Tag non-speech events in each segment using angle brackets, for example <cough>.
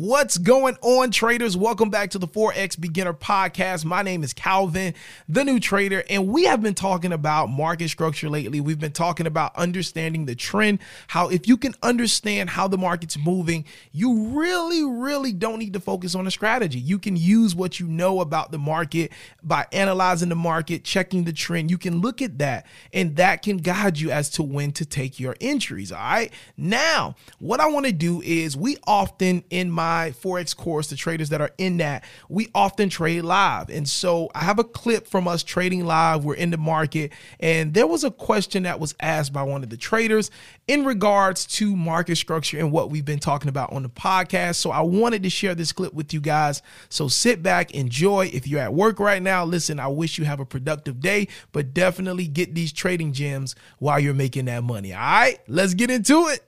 What's going on, traders? Welcome back to the Forex Beginner Podcast. My name is Calvin, the new trader, and we have been talking about market structure lately. We've been talking about understanding the trend, how if you can understand how the market's moving, you really, really don't need to focus on a strategy. You can use what you know about the market by analyzing the market, checking the trend. You can look at that, and that can guide you as to when to take your entries. All right. Now, what I want to do is we often in my Forex course, the traders that are in that, we often trade live. And so I have a clip from us trading live. We're in the market. And there was a question that was asked by one of the traders in regards to market structure and what we've been talking about on the podcast. So I wanted to share this clip with you guys. So sit back, enjoy. If you're at work right now, listen, I wish you have a productive day, but definitely get these trading gems while you're making that money. All right, let's get into it.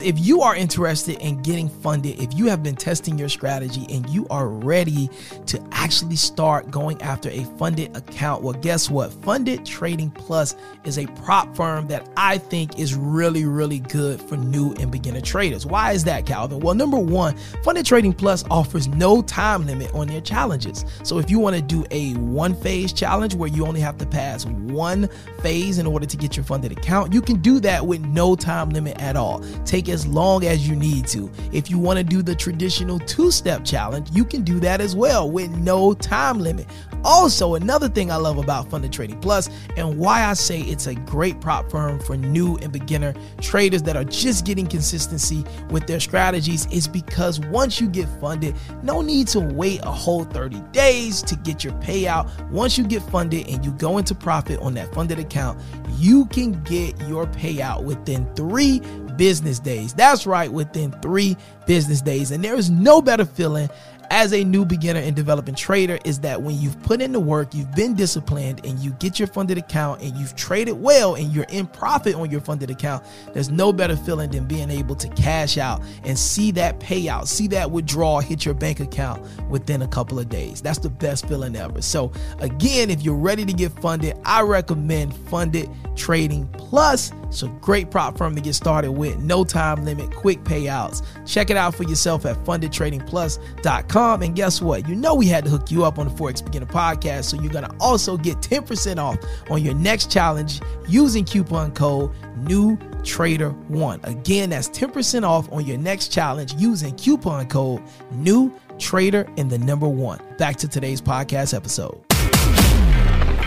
If you are interested in getting funded, if you have been testing your strategy and you are ready to actually start going after a funded account, well, guess what? Funded Trading Plus is a prop firm that I think is really, really good for new and beginner traders. Why is that, Calvin? Well, number one, Funded Trading Plus offers no time limit on their challenges. So if you want to do a one phase challenge where you only have to pass one phase in order to get your funded account, you can do that with no time limit at all. Take take as long as you need to. If you want to do the traditional two step challenge, you can do that as well with no time limit. Also, another thing I love about Funded Trading Plus and why I say it's a great prop firm for new and beginner traders that are just getting consistency with their strategies is because once you get funded, no need to wait a whole 30 days to get your payout. Once you get funded and you go into profit on that funded account, you can get your payout within three business days. That's right, within three business days. And there is no better feeling as a new beginner and developing trader is that when you've put in the work, you've been disciplined, and you get your funded account and you've traded well and you're in profit on your funded account, there's no better feeling than being able to cash out and see that payout, see that withdrawal hit your bank account within a couple of days. That's the best feeling ever. So, again, if you're ready to get funded, I recommend Funded Trading Plus. It's a great prop firm to get started with, no time limit, quick payouts. Check it out for yourself at fundedtradingplus.com and guess what? You know we had to hook you up on the Forex Beginner podcast, so you're gonna also get 10% off on your next challenge using coupon code New Trader One. Again, that's 10% off on your next challenge using coupon code New Trader and the number one. Back to today's podcast episode.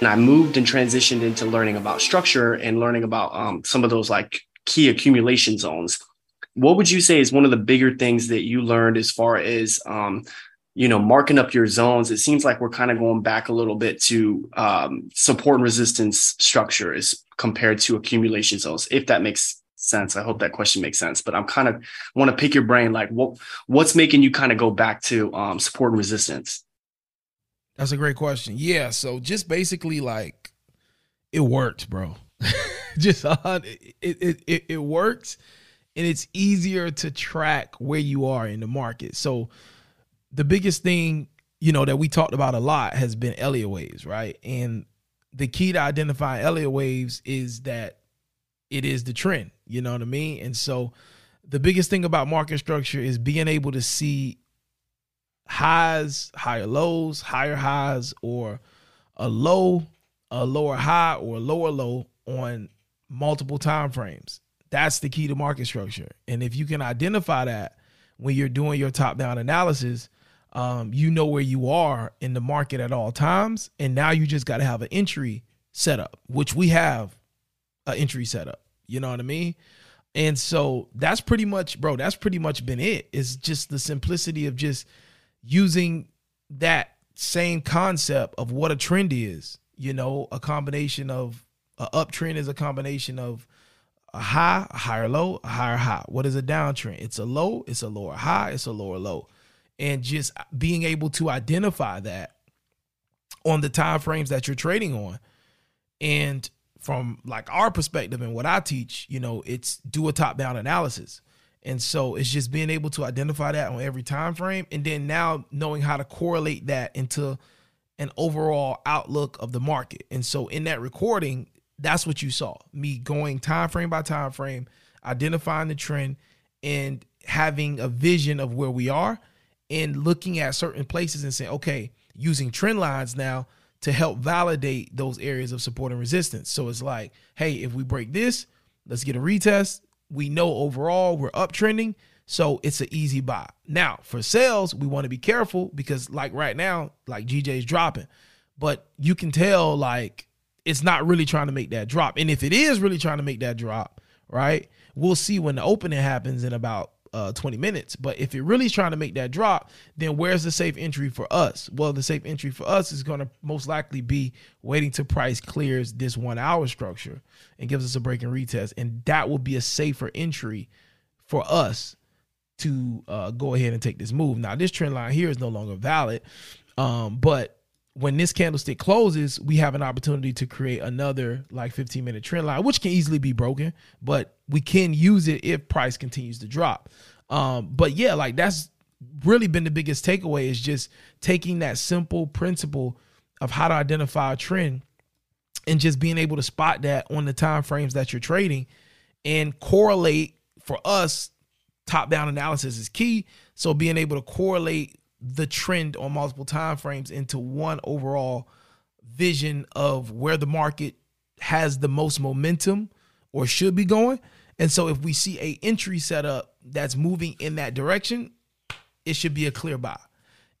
And I moved and transitioned into learning about structure and learning about um, some of those like key accumulation zones. What would you say is one of the bigger things that you learned as far as um, you know marking up your zones? It seems like we're kind of going back a little bit to um, support and resistance structure as compared to accumulation zones. If that makes sense, I hope that question makes sense. But I'm kind of want to pick your brain, like what what's making you kind of go back to um, support and resistance? That's a great question. Yeah, so just basically like it works, bro. <laughs> just it, it it it works and it's easier to track where you are in the market. So the biggest thing, you know, that we talked about a lot has been Elliott waves, right? And the key to identifying Elliott waves is that it is the trend, you know what I mean? And so the biggest thing about market structure is being able to see highs, higher lows, higher highs, or a low, a lower high, or a lower low on multiple time frames. That's the key to market structure. And if you can identify that when you're doing your top down analysis, um, you know where you are in the market at all times, and now you just got to have an entry setup, which we have an entry setup. You know what I mean? And so that's pretty much, bro. That's pretty much been it. It's just the simplicity of just using that same concept of what a trend is. You know, a combination of a uptrend is a combination of a high, a higher low, a higher high. What is a downtrend? It's a low, it's a lower high, it's a lower low and just being able to identify that on the time frames that you're trading on and from like our perspective and what I teach, you know, it's do a top down analysis. And so it's just being able to identify that on every time frame and then now knowing how to correlate that into an overall outlook of the market. And so in that recording, that's what you saw. Me going time frame by time frame, identifying the trend and having a vision of where we are and looking at certain places and saying, okay, using trend lines now to help validate those areas of support and resistance. So it's like, hey, if we break this, let's get a retest. We know overall we're uptrending. So it's an easy buy. Now, for sales, we want to be careful because, like right now, like GJ is dropping, but you can tell like it's not really trying to make that drop. And if it is really trying to make that drop, right, we'll see when the opening happens in about uh, 20 minutes. But if it really is trying to make that drop, then where's the safe entry for us? Well, the safe entry for us is going to most likely be waiting to price clears this one hour structure and gives us a break and retest. And that will be a safer entry for us to uh, go ahead and take this move. Now, this trend line here is no longer valid, um, but when this candlestick closes, we have an opportunity to create another like 15 minute trend line, which can easily be broken, but we can use it if price continues to drop. Um, but yeah, like that's really been the biggest takeaway is just taking that simple principle of how to identify a trend and just being able to spot that on the time frames that you're trading and correlate for us top down analysis is key so being able to correlate the trend on multiple time frames into one overall vision of where the market has the most momentum or should be going. And so if we see a entry setup that's moving in that direction, it should be a clear buy.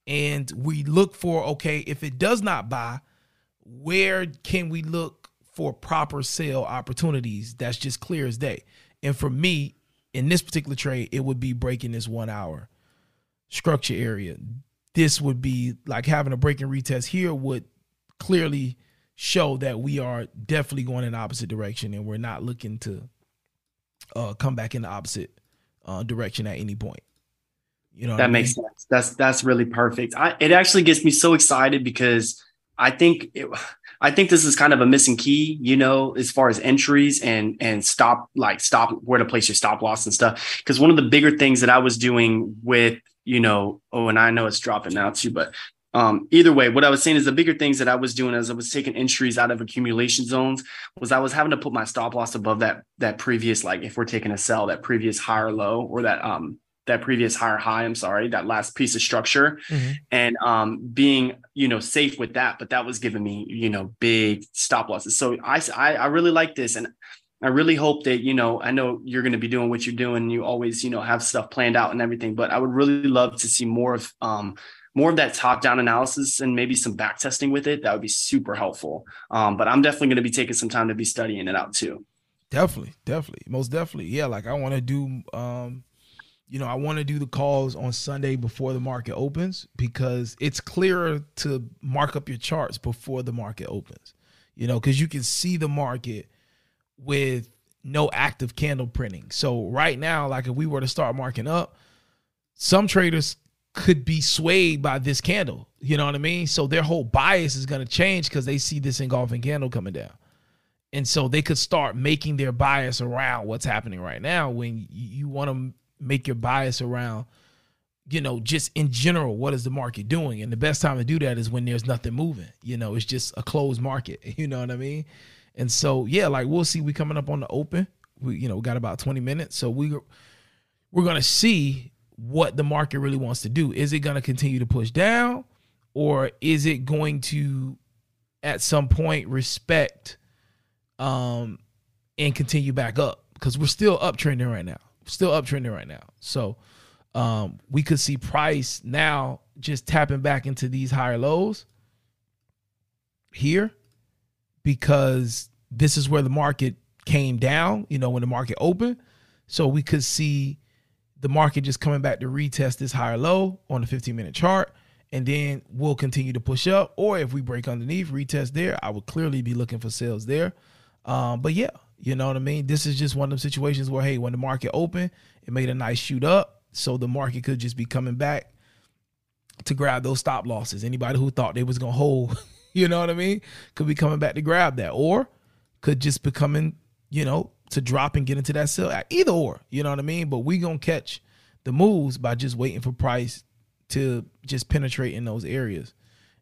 And we look for okay, if it does not buy, where can we look for proper sale opportunities that's just clear as day? And for me, in this particular trade, it would be breaking this 1 hour structure area. This would be like having a break and retest here would clearly show that we are definitely going in the opposite direction and we're not looking to uh, come back in the opposite uh, direction at any point. You know, that I mean? makes sense. That's that's really perfect. I, it actually gets me so excited because I think it, I think this is kind of a missing key, you know, as far as entries and and stop like stop where to place your stop loss and stuff. Because one of the bigger things that I was doing with you know, oh, and I know it's dropping now too, but um, either way, what I was saying is the bigger things that I was doing as I was taking entries out of accumulation zones was I was having to put my stop loss above that that previous, like if we're taking a sell, that previous higher low or that um that previous higher high, I'm sorry, that last piece of structure mm-hmm. and um being, you know, safe with that. But that was giving me, you know, big stop losses. So I I, I really like this. And I really hope that, you know, I know you're going to be doing what you're doing. You always, you know, have stuff planned out and everything, but I would really love to see more of, um, more of that top down analysis and maybe some back testing with it. That would be super helpful. Um, but I'm definitely going to be taking some time to be studying it out too. Definitely. Definitely. Most definitely. Yeah. Like I want to do, um, you know, I want to do the calls on Sunday before the market opens because it's clearer to mark up your charts before the market opens, you know, because you can see the market with no active candle printing. So right now, like if we were to start marking up, some traders could be swayed by this candle. You know what I mean? So their whole bias is going to change because they see this engulfing candle coming down. And so they could start making their bias around what's happening right now when you want to make your bias around, you know, just in general, what is the market doing? And the best time to do that is when there's nothing moving. You know, it's just a closed market. <laughs> You know what I mean? And so yeah, like we'll see. We coming up on the open. We you know got about twenty minutes, so we we're gonna see what the market really wants to do. Is it gonna continue to push down, or is it going to at some point respect um and continue back up? Because we're still uptrending right now. Still uptrending right now. So um we could see price now just tapping back into these higher lows here because this is where the market came down, you know, when the market opened. So we could see the market just coming back to retest this higher low on the 15 minute chart. And then we'll continue to push up. Or if we break underneath, retest there, I would clearly be looking for sales there. Um, but yeah, you know what I mean? This is just one of those situations where, hey, when the market opened, it made a nice shoot up. So the market could just be coming back to grab those stop losses. Anybody who thought they was gonna hold, <laughs> <laughs> you know what I mean, could be coming back to grab that, or could just be coming, you know, to drop and get into that sell. Either or, you know what I mean. But we gonna catch the moves by just waiting for price to just penetrate in those areas,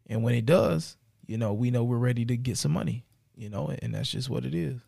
and when it does, you know, we know we're ready to get some money, you know, and that's just what it is.